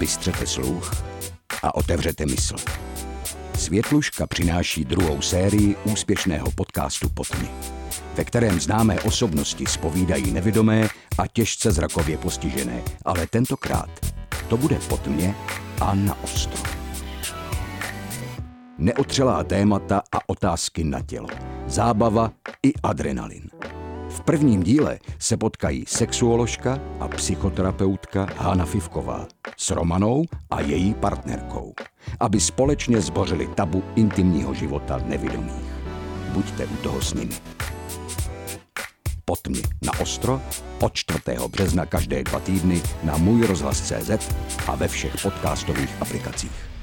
zbystřete sluch a otevřete mysl. Světluška přináší druhou sérii úspěšného podcastu Potmy, ve kterém známé osobnosti spovídají nevidomé a těžce zrakově postižené, ale tentokrát to bude Potmě a na ostro. Neotřelá témata a otázky na tělo, zábava i adrenalin. V prvním díle se potkají sexuoložka a psychoterapeutka Hána Fivková s Romanou a její partnerkou, aby společně zbořili tabu intimního života nevidomých. Buďte u toho s nimi. Potmě na ostro od 4. března každé dva týdny na můj rozhlas CZ a ve všech podcastových aplikacích.